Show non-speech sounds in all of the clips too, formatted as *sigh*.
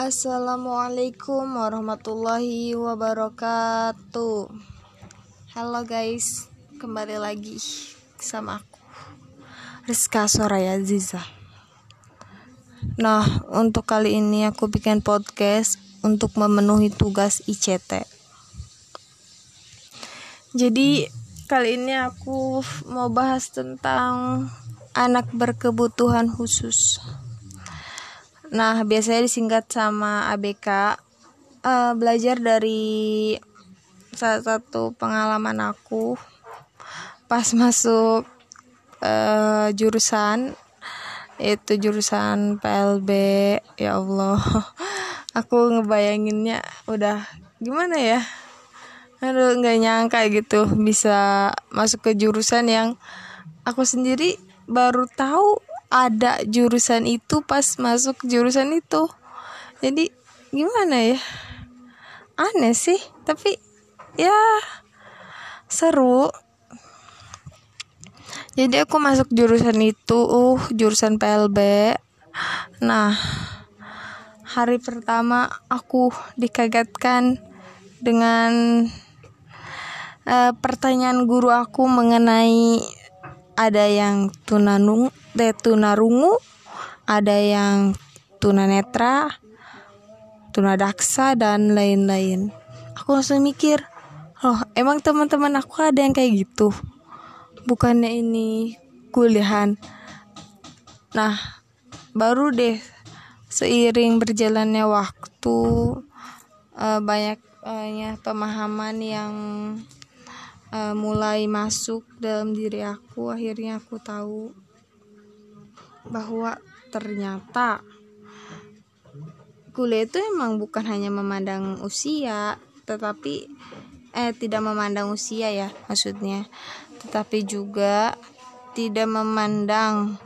Assalamualaikum warahmatullahi wabarakatuh. Halo guys Kembali lagi sama aku Rizka Soraya Ziza Nah untuk kali ini aku bikin podcast Untuk memenuhi tugas ICT Jadi kali ini aku mau bahas tentang Anak berkebutuhan khusus Nah, biasanya disingkat sama ABK. Uh, eh, belajar dari salah satu pengalaman aku pas masuk uh, jurusan. Itu jurusan PLB ya Allah. *laughs* Aku ngebayanginnya udah gimana ya? Aduh nggak nyangka gitu bisa masuk ke jurusan yang aku sendiri baru tahu ada jurusan itu pas masuk jurusan itu. Jadi gimana ya? Aneh sih tapi ya seru. Jadi aku masuk jurusan itu uh jurusan PLB nah hari pertama aku dikagetkan dengan uh, pertanyaan guru aku mengenai ada yang tunanung tunarungu ada yang tunanetra tunadaksa dan lain-lain. Aku langsung mikir loh emang teman-teman aku ada yang kayak gitu? Bukannya ini kuliahan? Nah baru deh seiring berjalannya waktu uh, banyak banyak pemahaman yang uh, mulai masuk dalam diri aku akhirnya aku tahu bahwa ternyata kuliah itu emang bukan hanya memandang usia tetapi eh tidak memandang usia ya maksudnya. Tetapi juga tidak memandang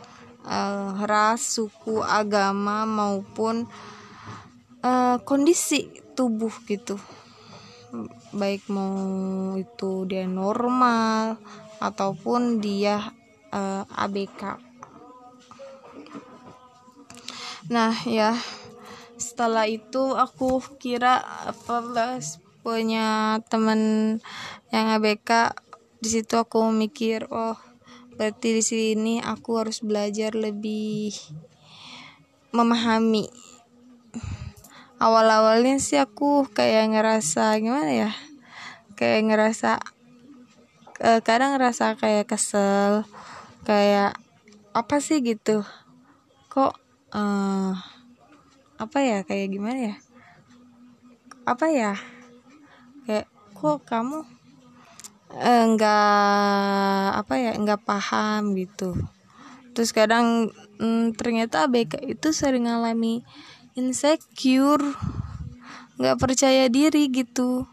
uh, ras suku agama maupun uh, kondisi tubuh gitu. Baik mau itu dia normal ataupun dia eh, ABK nah ya. Setelah itu aku kira apa punya teman yang ABK di situ aku mikir oh berarti di sini aku harus belajar lebih memahami. Awal-awalnya sih aku kayak ngerasa gimana ya? Kayak ngerasa eh, kadang ngerasa kayak kesel kayak apa sih gitu? Kok uh, apa ya kayak gimana ya? Apa ya? Kayak kok kamu enggak eh, apa ya enggak paham gitu. Terus kadang mm, ternyata ABK itu sering ngalami insecure nggak percaya diri gitu.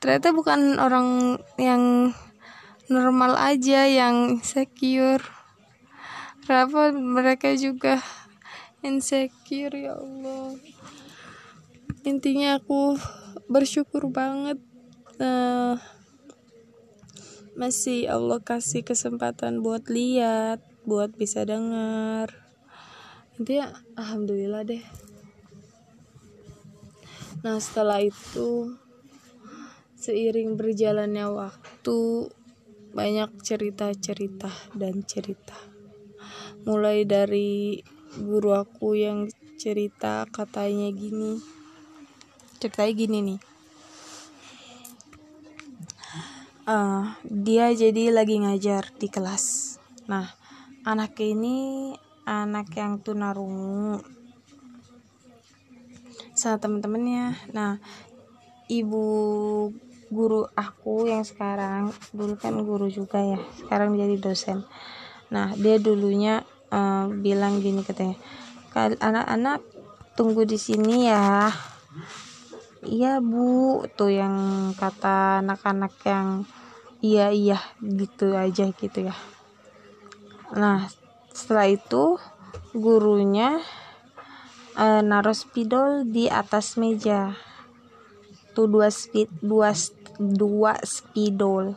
Ternyata bukan orang yang normal aja yang insecure kenapa mereka juga insecure ya Allah. Intinya aku bersyukur banget uh, masih Allah kasih kesempatan buat lihat buat bisa dengar. Intinya alhamdulillah deh. Nah setelah itu seiring berjalannya waktu banyak cerita-cerita dan cerita mulai dari guru aku yang cerita katanya gini. Ceritanya gini nih. Uh, dia jadi lagi ngajar di kelas. Nah anak ini anak yang tunarungu sama temen-temennya. Nah ibu guru aku yang sekarang dulu kan guru juga ya sekarang jadi dosen nah dia dulunya uh, bilang gini katanya anak-anak tunggu di sini ya. Iya bu tuh yang kata anak-anak yang iya iya gitu aja gitu ya. Nah setelah itu gurunya uh, naruh spidol di atas meja. Tuh dua speed dua dua spidol.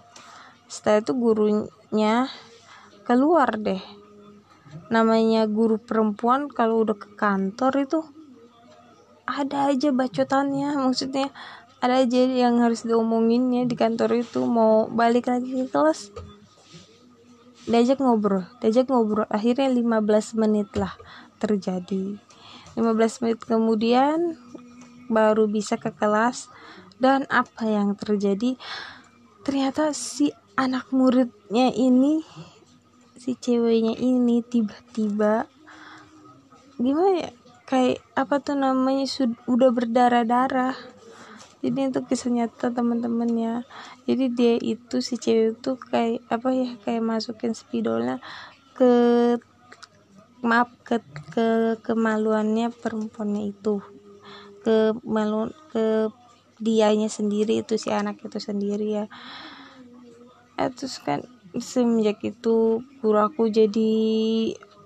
Setelah itu gurunya keluar deh. Namanya guru perempuan kalau udah ke kantor itu ada aja bacotannya maksudnya ada aja yang harus diomonginnya di kantor itu mau balik lagi ke kelas diajak ngobrol diajak ngobrol. Akhirnya 15 menit lah terjadi. 15 menit kemudian baru bisa ke kelas dan apa yang terjadi? Ternyata si anak muridnya ini si ceweknya ini tiba-tiba gimana ya kayak apa tuh namanya sudah udah berdarah-darah. Jadi itu kisah nyata teman-temannya. Jadi dia itu si cewek itu kayak apa ya kayak masukin spidolnya ke maaf ke ke kemaluannya perempuannya itu. Ke malu ke dianya sendiri itu si anak itu sendiri ya. Eh, terus kan semenjak itu aku jadi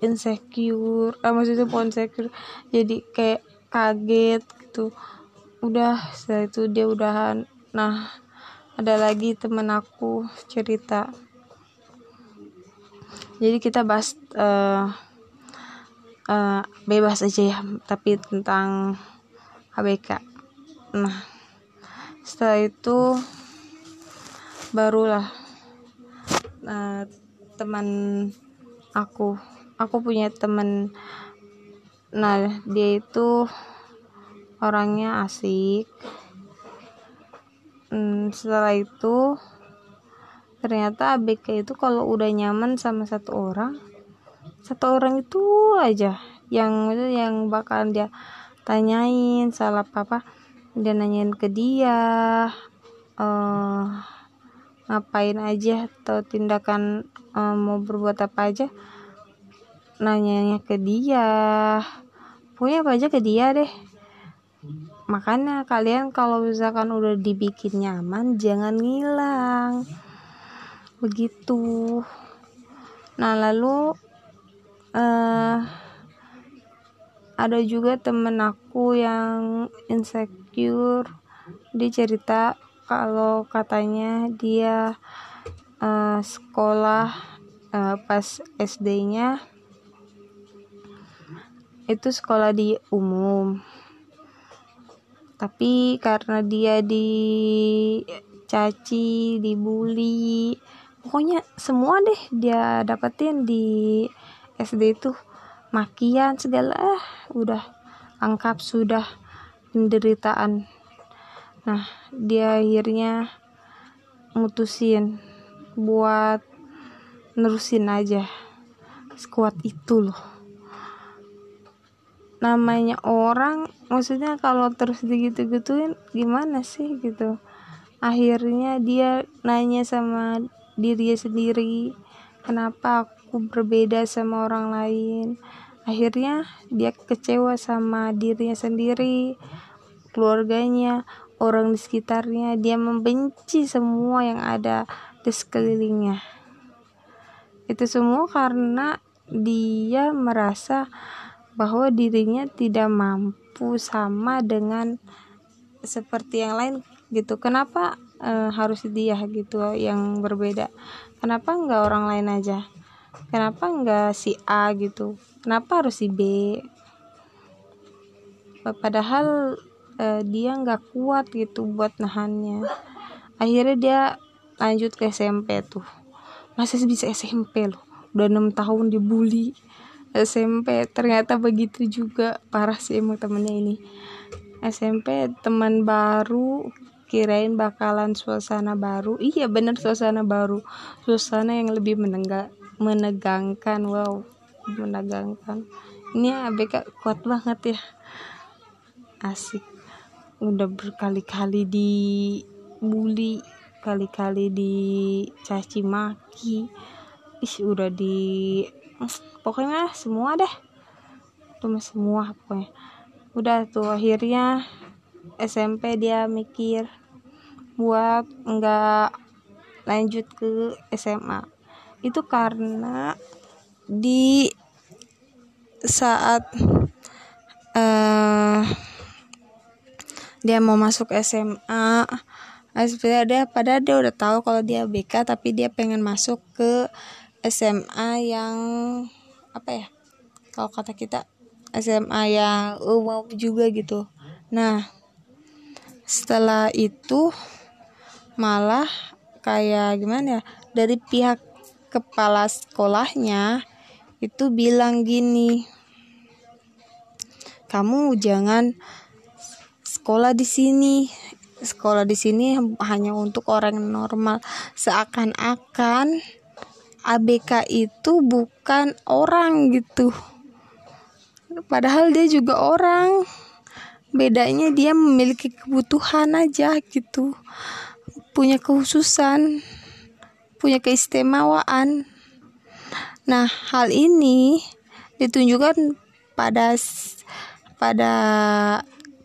insecure ah maksudnya bukan insecure jadi kayak kaget gitu. Udah setelah itu dia udahan. Nah ada lagi temen aku cerita. Jadi kita bahas uh, uh, bebas aja ya tapi tentang HBK nah setelah itu barulah uh, teman aku aku punya teman. Nah dia itu orangnya asik. Hmm, setelah itu ternyata ABK itu kalau udah nyaman sama satu orang satu orang itu aja yang itu yang bakalan dia tanyain salah apa dia nanyain ke dia uh, ngapain aja atau tindakan uh, mau berbuat apa aja nanyanya ke dia. Punya apa aja ke dia deh. Makanya kalian kalau misalkan udah dibikin nyaman jangan ngilang. Begitu. Nah lalu uh, ada juga temen aku yang insecure. Dia cerita kalau katanya dia uh, sekolah uh, pas SD-nya itu sekolah di umum. Tapi karena dia dicaci dibully pokoknya semua deh dia dapetin di SD itu makian segala ah udah angkap sudah penderitaan nah dia akhirnya mutusin buat nerusin aja sekuat itu loh. Namanya orang maksudnya kalau terus digitu-gituin gimana sih gitu? Akhirnya dia nanya sama dirinya sendiri kenapa aku berbeda sama orang lain? Akhirnya dia kecewa sama dirinya sendiri keluarganya orang di sekitarnya dia membenci semua yang ada di sekelilingnya. Itu semua karena dia merasa bahwa dirinya tidak mampu sama dengan seperti yang lain gitu. Kenapa e, harus dia gitu yang berbeda? Kenapa enggak orang lain aja? Kenapa enggak si A gitu? Kenapa harus si B? Padahal uh, dia nggak kuat gitu buat nahannya. Akhirnya dia lanjut ke SMP tuh. Masih bisa SMP loh. Udah enam tahun dibully SMP ternyata begitu juga. Parah sih emang temennya ini. SMP teman baru. Kirain bakalan suasana baru. Iya bener suasana baru. Suasana yang lebih menenggak menegangkan. Wow menegangkan. Ini ABK kuat banget ya. Asik udah berkali-kali dibully kali-kali dicaci maki. Ih udah di pokoknya semua deh. Cuma semua pokoknya. Udah tuh akhirnya SMP dia mikir buat nggak lanjut ke SMA itu karena di saat uh, dia mau masuk SMA sebenarnya dia pada dia udah tahu kalau dia BK tapi dia pengen masuk ke SMA yang apa ya kalau kata kita SMA yang umum juga gitu. Nah setelah itu malah kayak gimana ya dari pihak kepala sekolahnya itu bilang gini kamu jangan sekolah di sini. Sekolah di sini hanya untuk orang normal. Seakan-akan ABK itu bukan orang gitu. Padahal dia juga orang. Bedanya dia memiliki kebutuhan aja gitu. Punya kekhususan punya keistimewaan. Nah hal ini ditunjukkan pada pada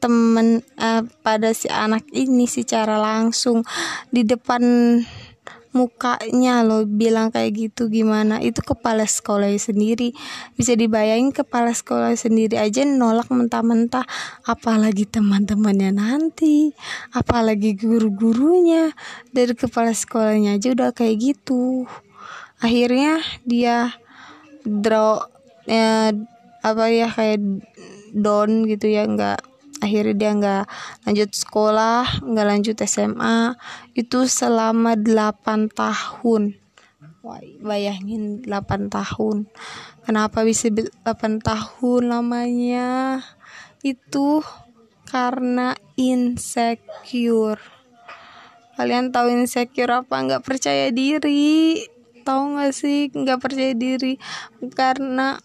temen eh, pada si anak ini secara langsung di depan mukanya lo bilang kayak gitu gimana? Itu kepala sekolah sendiri. Bisa dibayangin kepala sekolah sendiri aja nolak mentah-mentah apalagi teman-temannya nanti apalagi guru-gurunya dari kepala sekolahnya aja udah kayak gitu. Akhirnya dia draw eh, apa ya kayak down gitu ya nggak akhirnya dia nggak lanjut sekolah nggak lanjut SMA itu selama 8 tahun. Wah, bayangin 8 tahun. Kenapa bisa 8 tahun lamanya? Itu karena insecure. Kalian tahu insecure apa? Nggak percaya diri. Tahu nggak sih? Nggak percaya diri. Karena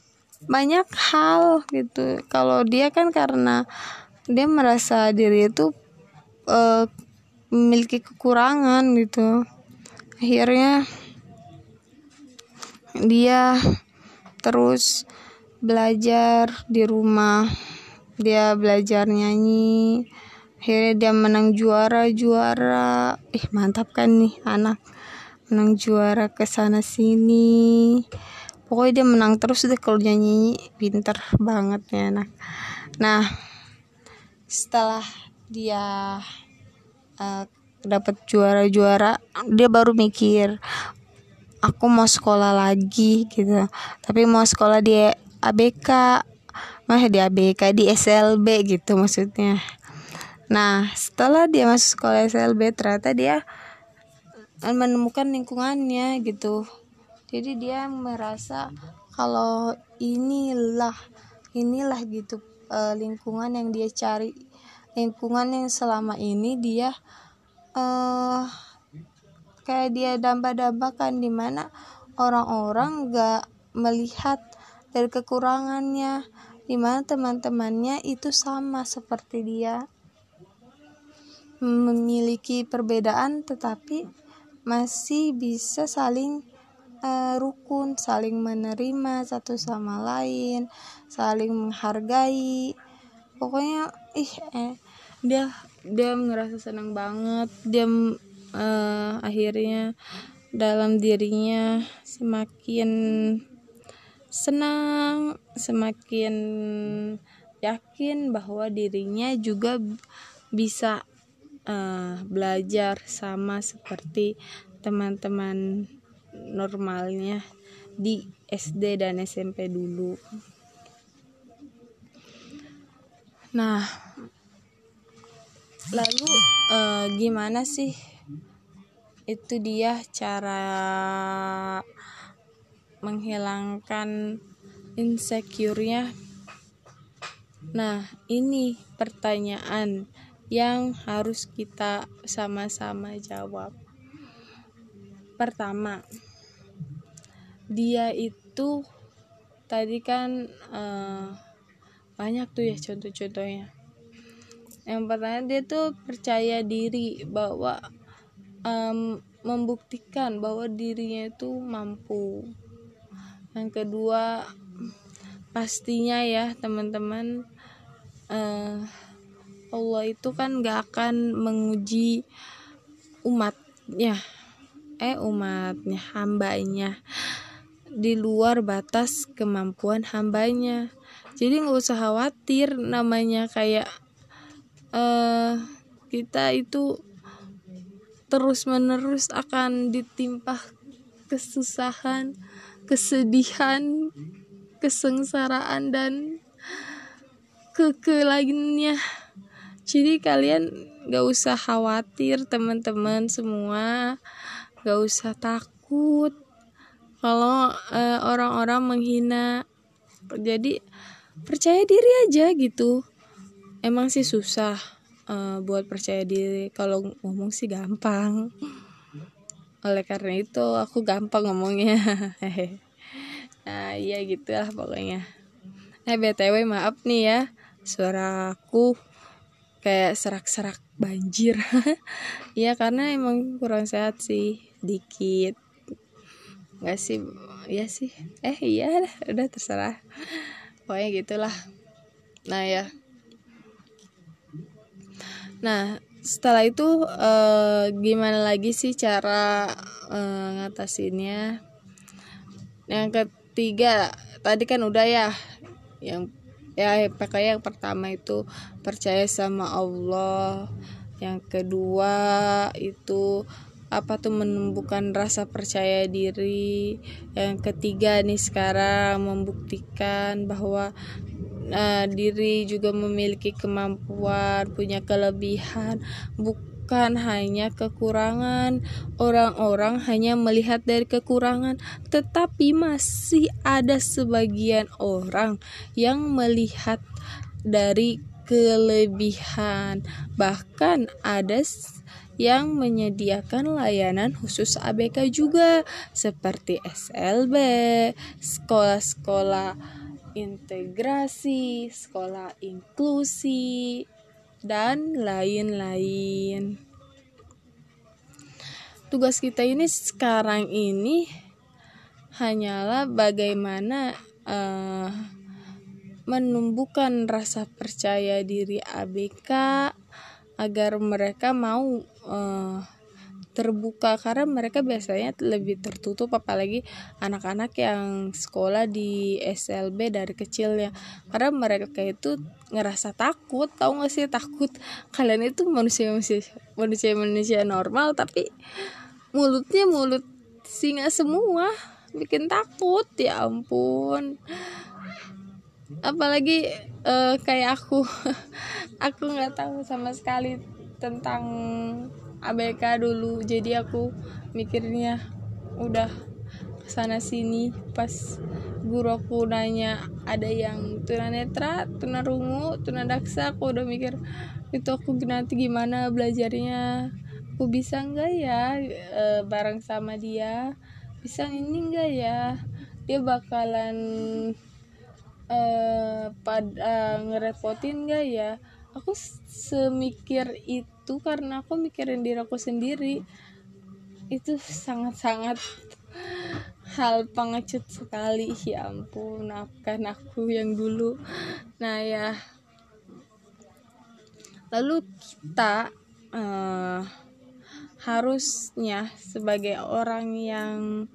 banyak hal gitu. Kalau dia kan karena dia merasa diri itu uh, memiliki kekurangan gitu. Akhirnya dia terus belajar di rumah. Dia belajar nyanyi. Akhirnya dia menang juara juara. Ih mantap kan nih anak. Menang juara ke sana sini. Pokoknya dia menang terus deh kalau nyanyi. Pinter banget nih anak. Nah setelah dia uh, dapat juara-juara dia baru mikir aku mau sekolah lagi gitu. Tapi mau sekolah di ABK mah di ABK di SLB gitu maksudnya. Nah setelah dia masuk sekolah SLB ternyata dia menemukan lingkungannya gitu. Jadi dia merasa kalau inilah inilah gitu uh, lingkungan yang dia cari lingkungan yang selama ini dia uh, kayak dia damba-dambakan di mana orang-orang gak melihat dari kekurangannya di mana teman-temannya itu sama seperti dia. Memiliki perbedaan tetapi masih bisa saling uh, rukun, saling menerima satu sama lain, saling menghargai. Pokoknya ih eh dia dia ngerasa senang banget, dia uh, akhirnya dalam dirinya semakin senang, semakin yakin bahwa dirinya juga bisa uh, belajar sama seperti teman-teman normalnya di SD dan SMP dulu. Nah, lalu eh, gimana sih itu dia cara menghilangkan insecure-nya? Nah, ini pertanyaan yang harus kita sama-sama jawab. Pertama, dia itu tadi kan uh, banyak tuh ya contoh-contohnya. Yang pertama dia tuh percaya diri bahwa um, membuktikan bahwa dirinya itu mampu. Yang kedua pastinya ya teman-teman uh, Allah itu kan gak akan menguji umatnya eh umatnya hambanya di luar batas kemampuan hambanya. Jadi nggak usah khawatir namanya kayak uh, kita itu terus menerus akan ditimpa kesusahan kesedihan kesengsaraan dan keke lainnya jadi kalian gak usah khawatir teman-teman semua. Gak usah takut kalau uh, orang-orang menghina jadi percaya diri aja gitu. Emang sih susah uh, buat percaya diri. Kalau ngomong sih gampang. Oleh karena itu aku gampang ngomongnya. *laughs* Nah iya gitulah pokoknya. Eh btw maaf nih ya. Suaraku kayak serak-serak banjir. *laughs* Ya karena emang kurang sehat sih dikit nggak sih ya sih. Eh iya udah terserah. Pokoknya gitulah. Nah ya. Nah setelah itu eh, gimana lagi sih cara eh, ngatasinnya? Yang ketiga tadi kan udah ya. Yang ya pokoknya yang pertama itu percaya sama Allah. Yang kedua itu apa tuh menumbuhkan rasa percaya diri yang ketiga nih sekarang membuktikan bahwa uh, diri juga memiliki kemampuan punya kelebihan bukan hanya kekurangan. Orang-orang hanya melihat dari kekurangan, tetapi masih ada sebagian orang yang melihat dari kelebihan. Bahkan ada yang menyediakan layanan khusus ABK juga seperti SLB, sekolah-sekolah integrasi, sekolah inklusi, dan lain-lain. Tugas kita ini sekarang ini hanyalah bagaimana uh, menumbuhkan rasa percaya diri ABK agar mereka mau uh, terbuka. Karena mereka biasanya lebih tertutup apalagi anak-anak yang sekolah di SLB dari kecil ya karena mereka itu ngerasa takut tahu gak sih? Takut kalian itu manusia manusia manusia manusia normal tapi mulutnya mulut singa semua bikin takut. Ya ampun. Apalagi uh, kayak aku *laughs* aku nggak tahu sama sekali tentang ABK dulu. Jadi aku mikirnya udah sana sini. Pas guru aku nanya ada yang tunanetra tunarungu tunadaksa? Aku udah mikir itu aku nanti gimana belajarnya? Aku bisa nggak ya e, bareng sama dia? Bisa ini enggak ya? Dia bakalan e, pada ngerepotin nggak ya? Aku semikir itu itu karena aku mikirin diri aku sendiri. Itu sangat-sangat hal pengecut sekali. Ya ampun maafkan aku yang dulu. Nah ya. Lalu kita uh, harusnya sebagai orang yang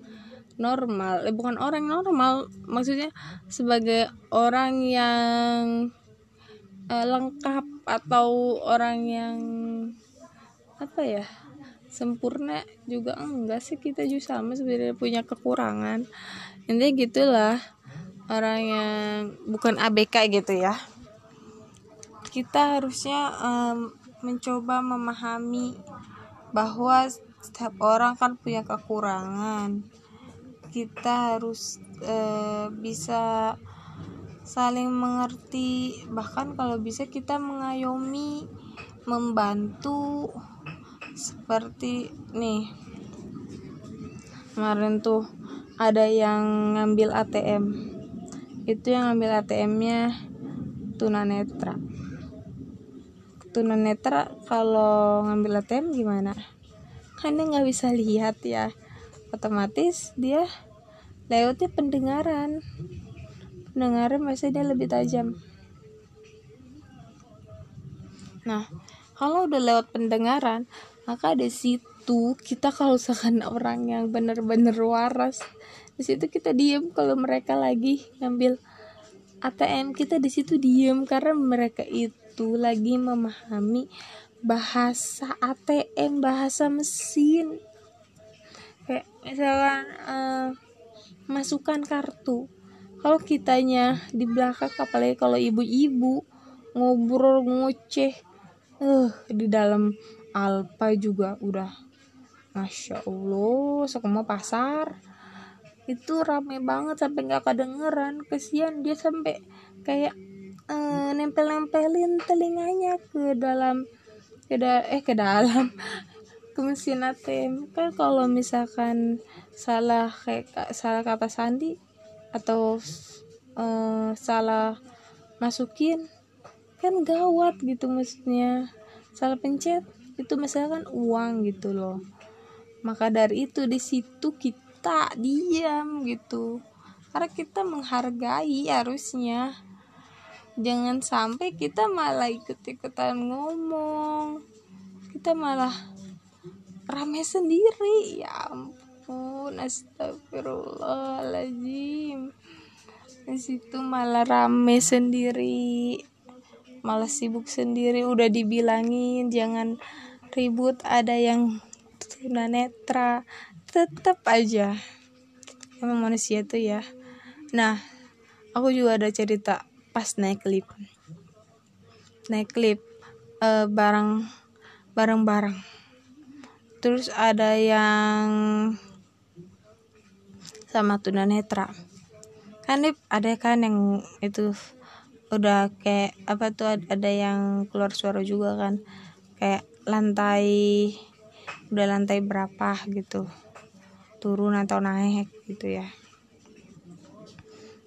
normal. Eh bukan orang normal maksudnya sebagai orang yang uh, lengkap atau orang yang apa ya sempurna juga enggak sih. Kita juga sama sebenarnya punya kekurangan. Intinya gitulah orang yang bukan ABK gitu ya. Kita harusnya um, mencoba memahami bahwa setiap orang kan punya kekurangan kita harus uh, bisa saling mengerti. Bahkan kalau bisa kita mengayomi membantu. Seperti nih kemarin tuh ada yang ngambil ATM itu yang ngambil ATM-nya tunanetra. Tunanetra kalau ngambil ATM gimana? Dia nggak bisa lihat ya otomatis dia lewatnya pendengaran. Pendengaran masih dia lebih tajam. Nah kalau udah lewat pendengaran maka di situ kita kalau misalkan orang yang bener-bener waras di situ kita diem kalau mereka lagi ngambil ATM kita di situ diem karena mereka itu lagi memahami bahasa ATM bahasa mesin kayak misalkan uh, masukkan kartu. Kalau kitanya di belakang apalagi kalau ibu-ibu ngobrol ngoceh uh di dalam Alpa juga udah Masya Allah semua pasar. Itu rame banget sampai nggak kedengeran. Kesian dia sampai kayak uh, nempel-nempelin telinganya ke dalam ke da eh ke dalam mesin ATM kan kalau misalkan salah kayak salah kata sandi atau uh, salah masukin kan gawat gitu maksudnya. Salah pencet itu misalkan uang gitu loh. Maka dari itu di situ kita diam gitu. Karena kita menghargai harusnya. Jangan sampai kita malah ikut-ikutan ngomong. Kita malah rame sendiri. Ya ampun astagfirullahaladzim. Di situ malah rame sendiri malah sibuk sendiri. Udah dibilangin jangan ribut ada yang tunanetra tetap aja. Emang manusia tuh ya. Nah aku juga ada cerita pas naik lift. Naik lift uh, barang barang-barang terus ada yang sama tunanetra kan ada kan yang itu udah kayak apa tuh ada yang keluar suara juga kan. Kayak lantai udah lantai berapa gitu. Turun atau naik gitu ya.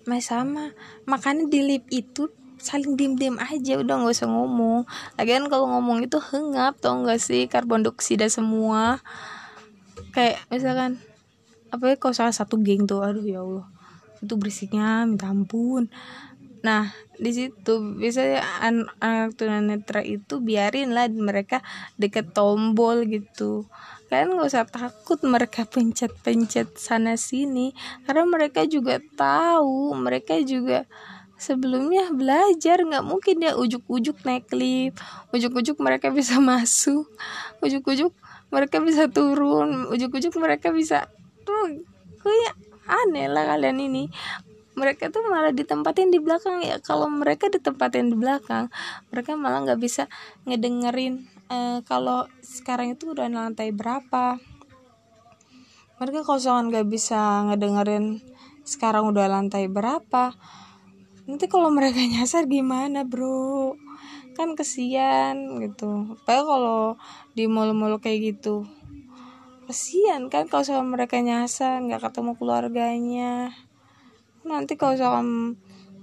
Mas sama. Makanya di lip itu saling diem-diem aja udah nggak usah ngomong. Lagian kalau ngomong itu hengap tau gak sih? Karbon dioksida semua. Kayak misalkan apa ya kalau salah satu geng tuh aduh ya Allah. Itu berisiknya minta ampun. Nah di situ biasanya an anak tunanetra itu biarin lah mereka deket tombol gitu. Kalian nggak usah takut mereka pencet-pencet sana sini karena mereka juga tahu mereka juga sebelumnya belajar nggak mungkin ya ujuk-ujuk naik lift. Ujuk-ujuk mereka bisa masuk. Ujuk-ujuk mereka bisa turun. Ujuk-ujuk mereka bisa tuh kayak aneh lah kalian ini. Mereka tuh malah ditempatin di belakang ya. Kalau mereka ditempatin di belakang mereka malah nggak bisa ngedengerin uh, kalau sekarang itu udah lantai berapa. Mereka kosongan gak bisa ngedengerin sekarang udah lantai berapa nanti kalau mereka *laughs* nyasar gimana bro? Kan kesian gitu. Padahal kalau di mall-mall kayak gitu kesian kan kalau sama mereka nyasar nggak ketemu keluarganya. Nanti kalau sama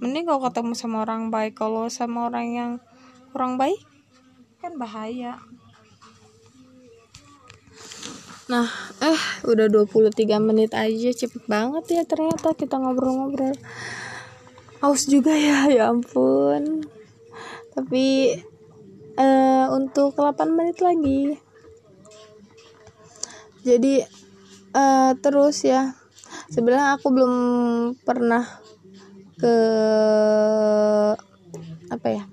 mending kalau ketemu sama orang baik kalau sama orang yang kurang baik kan bahaya. Nah, eh udah 23 menit aja cepet banget ya ternyata kita ngobrol-ngobrol. Haus juga ya, *laughs* ya ampun. Tapi uh, untuk 8 menit lagi. Jadi uh, terus ya. Sebenarnya aku belum pernah ke apa ya?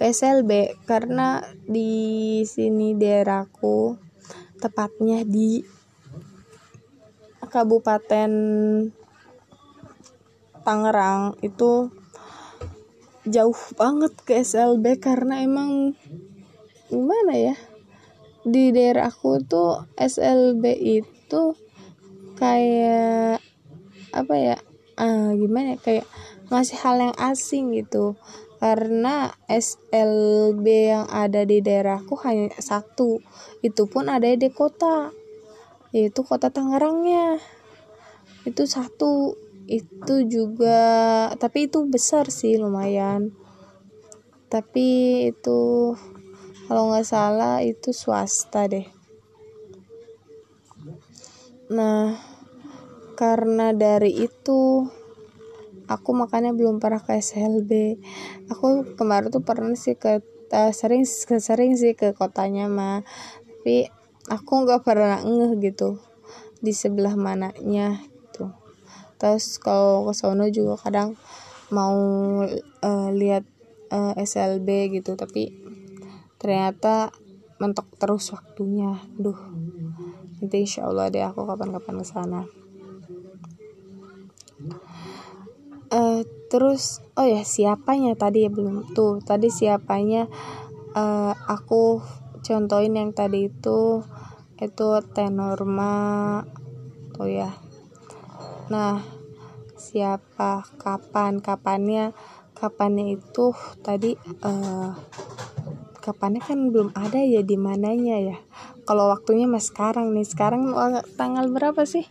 ke SLB karena di sini daerahku tepatnya di Kabupaten Tangerang itu jauh banget ke SLB karena emang gimana ya di daerahku tuh SLB itu kayak apa ya ah gimana ya kayak ngasih hal yang asing gitu. Karena SLB yang ada di daerahku hanya satu itu pun ada di kota yaitu kota Tangerangnya. Itu satu itu juga tapi itu besar sih lumayan. Tapi itu kalau nggak salah itu swasta deh. Nah karena dari itu aku makanya belum pernah ke SLB aku kemarin tuh pernah sih ke uh, sering sering sih ke kotanya mah tapi aku nggak pernah ngeh gitu di sebelah mananya terus kalau ke sono juga kadang mau uh, lihat uh, eh, SLB gitu tapi ternyata mentok terus waktunya. Duh nanti insya Allah deh aku kapan-kapan ke sana. Uh, terus oh ya siapanya tadi ya belum tuh. Tadi siapanya uh, aku contohin yang tadi itu itu T norma tuh ya nah siapa kapan kapannya kapannya itu tadi uh, kapannya kan belum ada ya di mananya ya. Kalau waktunya mas sekarang nih. Sekarang tanggal berapa sih?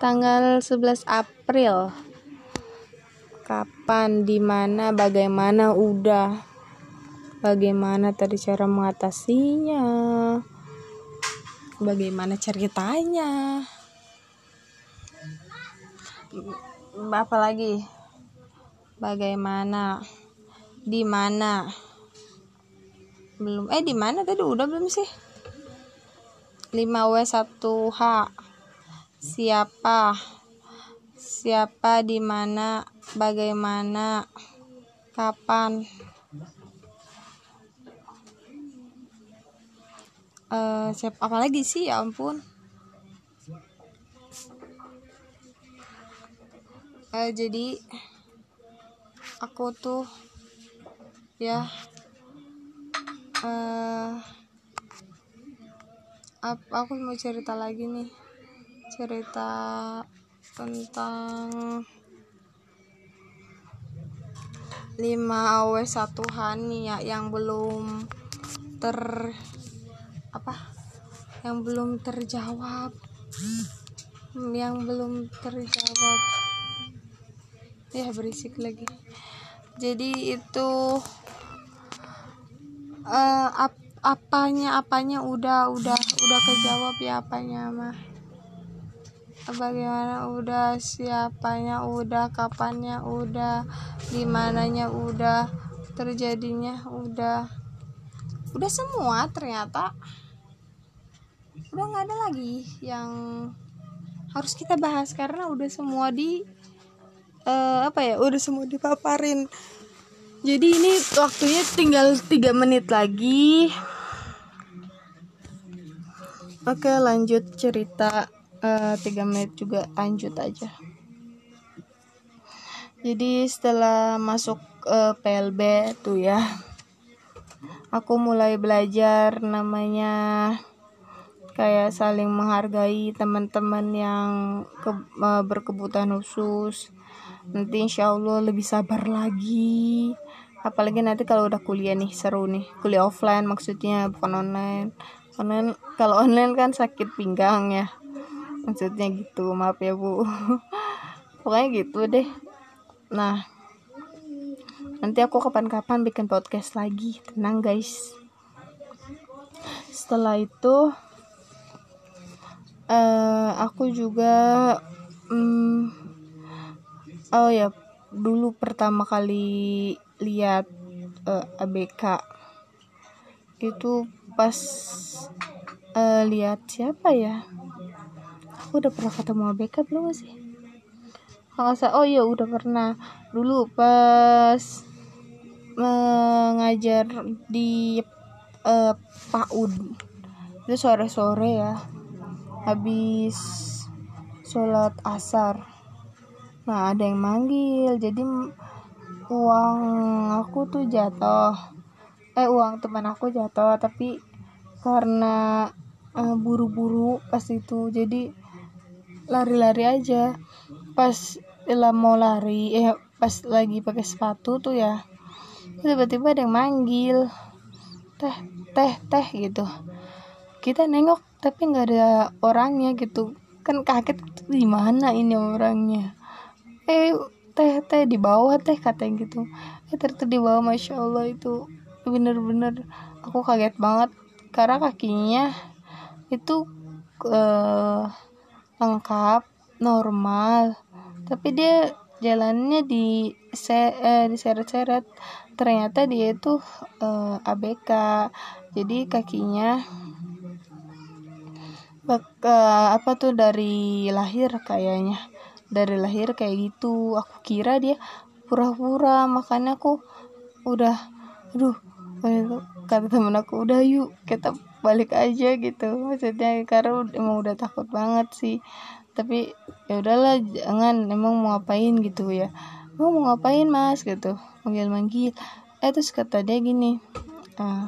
Tanggal 11 April. Kapan di mana bagaimana udah. Bagaimana tadi cara mengatasinya. Bagaimana ceritanya apa lagi? Bagaimana? Di mana? Belum. Eh di mana tadi? Udah belum sih? 5W1H siapa? Siapa di mana? Bagaimana? Kapan? Uh, siapa apa lagi sih? Ya ampun uh, jadi aku tuh ya uh, aku mau cerita lagi nih. Cerita tentang 5 AW 1 Hani ya yang belum ter apa yang belum terjawab. Yang belum terjawab ya berisik lagi. Jadi itu uh, ap apanya apanya udah udah udah kejawab ya apanya mah bagaimana udah siapanya udah kapannya udah di mananya udah terjadinya udah. Udah semua ternyata. Udah nggak ada lagi yang harus kita bahas karena udah semua di uh, apa ya udah semua dipaparin. Jadi ini waktunya tinggal tiga menit lagi. Oke lanjut cerita uh, menit juga lanjut aja. Jadi setelah masuk uh, PLB tuh ya aku mulai belajar namanya kayak saling menghargai teman-teman yang ke, uh, berkebutuhan khusus nanti insya Allah lebih sabar lagi. Apalagi nanti kalau udah kuliah nih seru nih. Kuliah offline maksudnya bukan online. Online kalau online kan sakit pinggang ya. Maksudnya gitu maaf ya bu. *laughs* Pokoknya gitu deh. Nah nanti aku kapan-kapan bikin podcast lagi. Tenang guys. Setelah itu uh, aku juga um, oh ya. Dulu pertama kali lihat uh, eh, ABK itu pas uh, lihat siapa ya? Aku udah pernah ketemu ABK belum sih? Kalau oh iya udah pernah. Dulu pas mengajar di uh, PAUD itu sore-sore ya. Habis sholat asar nah ada yang manggil. Jadi uang aku tuh jatuh. Eh uang teman aku jatuh tapi karena uh, buru-buru pas itu. Jadi lari-lari aja. Pas lah mau lari eh pas lagi pakai sepatu tuh ya tiba-tiba ada yang manggil. Teh teh teh gitu. Kita nengok tapi nggak ada orangnya gitu. Kan kaget di mana ini orangnya eh teh teh di bawah teh katanya gitu. Eh ternyata di bawah masya allah itu bener-bener aku kaget banget. Karena kakinya itu uh, lengkap normal. Tapi dia jalannya di se eh, diseret-seret ternyata dia itu uh, eh, ABK jadi kakinya bak, uh, apa tuh dari lahir kayaknya dari lahir kayak gitu. Aku kira dia pura-pura makanya aku udah aduh kata temen aku udah yuk kita balik aja gitu. Maksudnya karena emang udah takut banget sih. Tapi ya udahlah jangan emang mau ngapain gitu ya. Mau mau ngapain mas? gitu. Manggil manggil. Eh terus kata dia gini uh,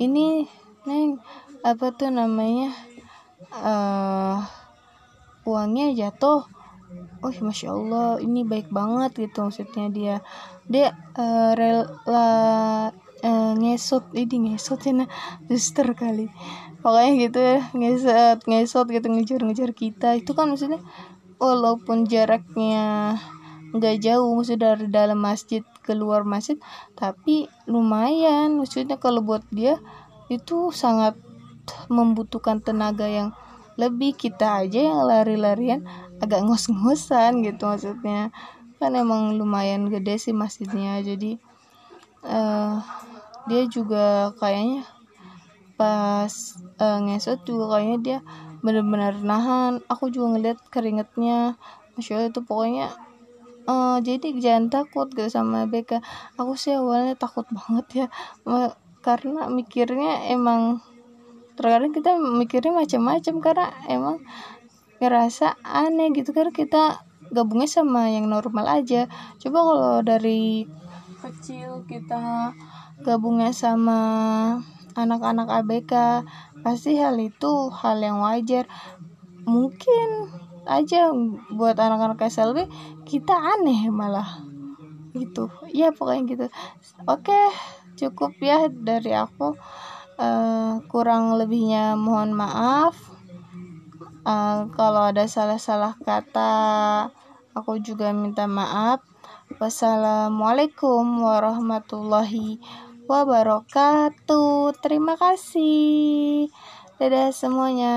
ini neng apa tuh namanya uh, uangnya jatuh oh masya allah ini baik banget gitu maksudnya dia. Dia uh, rela uh, ngesot ini ngesot ya nah suster kali. Pokoknya gitu ya ngesot ngesot gitu ngejar-ngejar kita. Itu kan maksudnya walaupun jaraknya nggak jauh maksudnya dari dalam masjid keluar masjid tapi lumayan. Maksudnya kalau buat dia itu sangat membutuhkan tenaga yang lebih. Kita aja yang lari-larian agak ngos-ngosan gitu maksudnya. Kan emang lumayan gede sih masjidnya jadi uh, dia juga kayaknya pas uh, ngesot juga kayaknya dia benar-benar nahan. Aku juga ngeliat keringetnya. Masya allah itu pokoknya uh, jadi jangan takut gitu sama BK aku sih awalnya takut banget ya. Karena mikirnya emang terkadang kita mikirnya macam-macam karena emang ngerasa aneh gitu kan kita gabungnya sama yang normal aja. Coba kalau dari kecil kita gabungnya sama anak-anak ABK pasti hal itu hal yang wajar. Mungkin aja buat anak-anak SLB kita aneh malah gitu. Ya pokoknya gitu. Oke cukup ya dari aku. Uh, kurang lebihnya mohon maaf uh, kalau ada salah-salah kata aku juga minta maaf. Wassalamualaikum warahmatullahi wabarakatuh. Terima kasih. Dadah semuanya